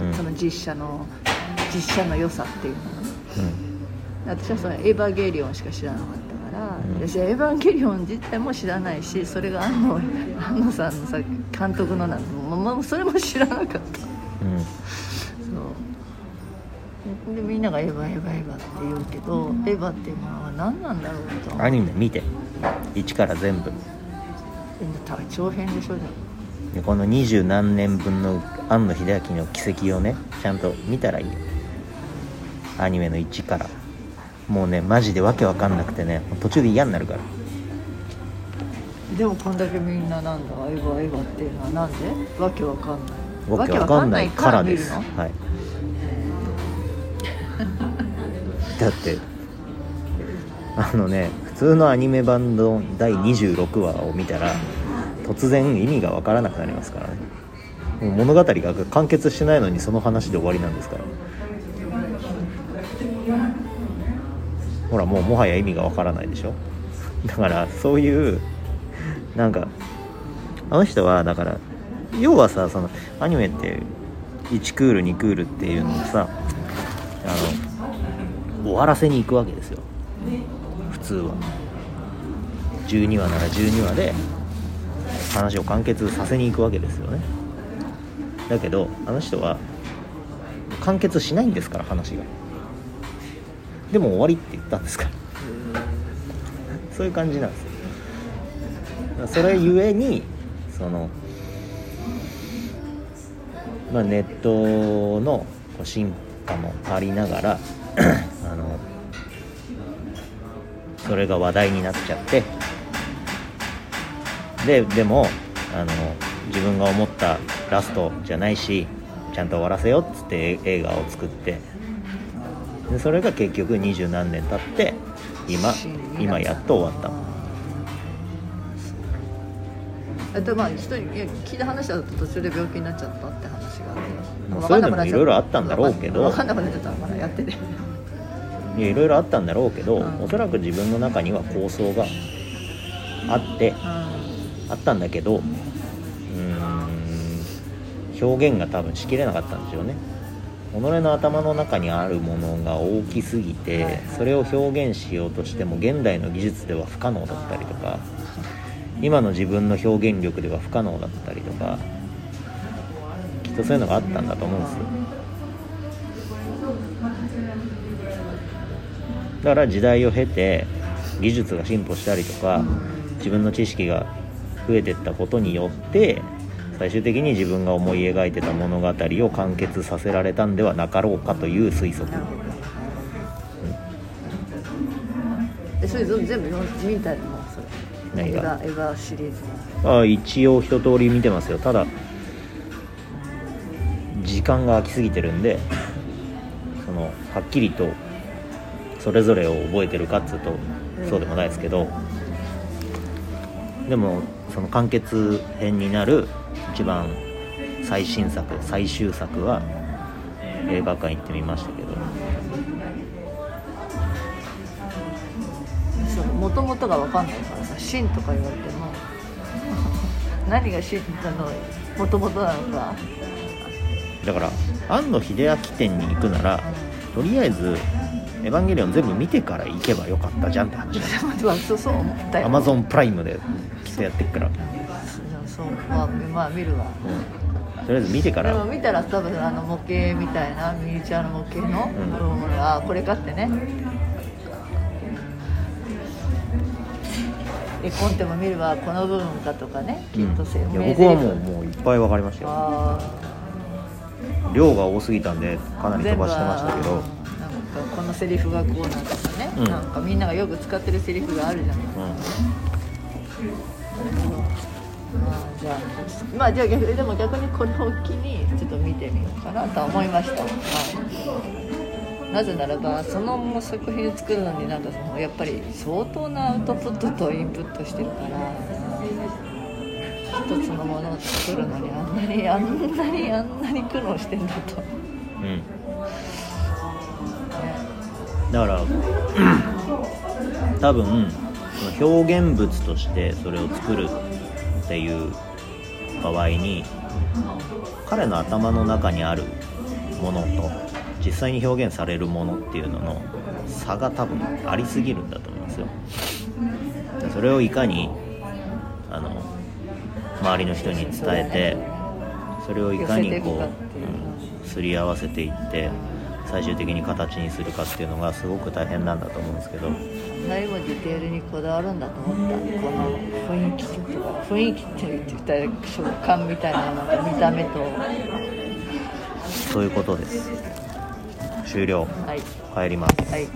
うん。その実写の実写の良さっていうのがね。うん。私はそのエヴァゲリオンしか知らなかったから、うん。私はエヴァンゲリオン自体も知らないしそれが安野安野さんのさ監督のなのももうそれも知らなかった。うん。そう。でみんながエヴァエヴァエヴァって言うけどエヴァっていうものは何なんだろうと。アニメ見て。一から全部。多分長編でしょじゃでこの二十何年分の庵野秀明の軌跡をねちゃんと見たらいいよ。アニメの1から。もうねマジでわけわかんなくてね途中で嫌になるから。あでもこんだけみんななんだエヴァエヴァっていうのはなんで？わけわかんない。わけわかんないからです。はい。だってあのね普通のアニメ版の第26話を見たら突然意味がわからなくなりますからね。もう物語が完結してないのにその話で終わりなんですから。ほらもうもはや意味がわからないでしょ。だからそういうなんかあの人はだから要はさそのアニメって1クール2クールっていうのをさあの終わらせに行くわけですよ。普通は。12話なら12話で話を完結させに行くわけですよね。だけどあの人は完結しないんですから話が。でも終わりって言ったんですから。そういう感じなんですよ。それゆえにそのまあ、ネットの進化もありながらあのそれが話題になっちゃってででもあの自分が思ったラストじゃないしちゃんと終わらせようっつって映画を作ってでそれが結局二十何年経って今今やっと終わった。あとまあ一人いや聞いた話だと途中で病気になっちゃったって話があって。まあそういうのもいろいろあったんだろうけど。分かんなくなっちゃった。のかなやってて。いやいろいろあったんだろうけど、うん。おそらく自分の中には構想があってうあったんだけどうん表現が多分しきれなかったんでしょうね。己の頭の中にあるものが大きすぎてそれを表現しようとしても現代の技術では不可能だったりとか今の自分の表現力では不可能だったりとかきっとそういうのがあったんだと思うんですよ。だから時代を経て技術が進歩したりとか自分の知識が増えていったことによって最終的に自分が思い描いてた物語を完結させられたんではなかろうかという推測。えそれ全部見たりもそれ。何が？ァエヴァシリーズあ一応一通り見てますよ。ただ時間が空きすぎてるんでそのはっきりとそれぞれを覚えてるかっつうとそうでもないですけど。でもその完結編になる一番最新作最終作は映画館行ってみましたけど。もともとが分かんないからさ「真」とか言われても 何が真なのもともとなのか。だから庵野秀明店に行くならとりあえず「エヴァンゲリオン」全部見てから行けばよかったじゃんって話だよ。アマゾンプライムできっとやってっから、うん、そう。まあまあ見るわ。とりあえず見てかでもら見たら多分あの模型みたいなミニチュアの模型の、うん。うんあこれかってね。絵コンテも見ればこの部分かとかね。きっとせ、いや名僕はもうもういっぱい分かりましたよ。あ。量が多すぎたんでかなーり飛ばしてましたけど。なんかこのセリフがこうなんとかね、うん。なんかみんながよく使ってるセリフがあるじゃないうん。まあじゃあまあじゃあ逆でも逆にこれを機にちょっと見てみようかなとは思いました、はい、なぜならばその作品を作るのになんかそのやっぱり相当なアウトプットとインプットしてるから一つのものを作るのにあんなにあんなにあんなに苦労してんだと、ね、うん。だから 多分その表現物としてそれを作るっていう場合に彼の頭の中にあるものと実際に表現されるものっていうのの差が多分ありすぎるんだと思うんですよ。それをいかにあの周りの人に伝えてそれをいかにこう、うん、すり合わせていって最終的に形にするかっていうのがすごく大変なんだと思うんですけど。何もディテールにこだわるんだと思った。この雰囲気とか雰囲気って言ったら食感みたいななんか見た目と。そういうことです終了。はい。帰ります。はい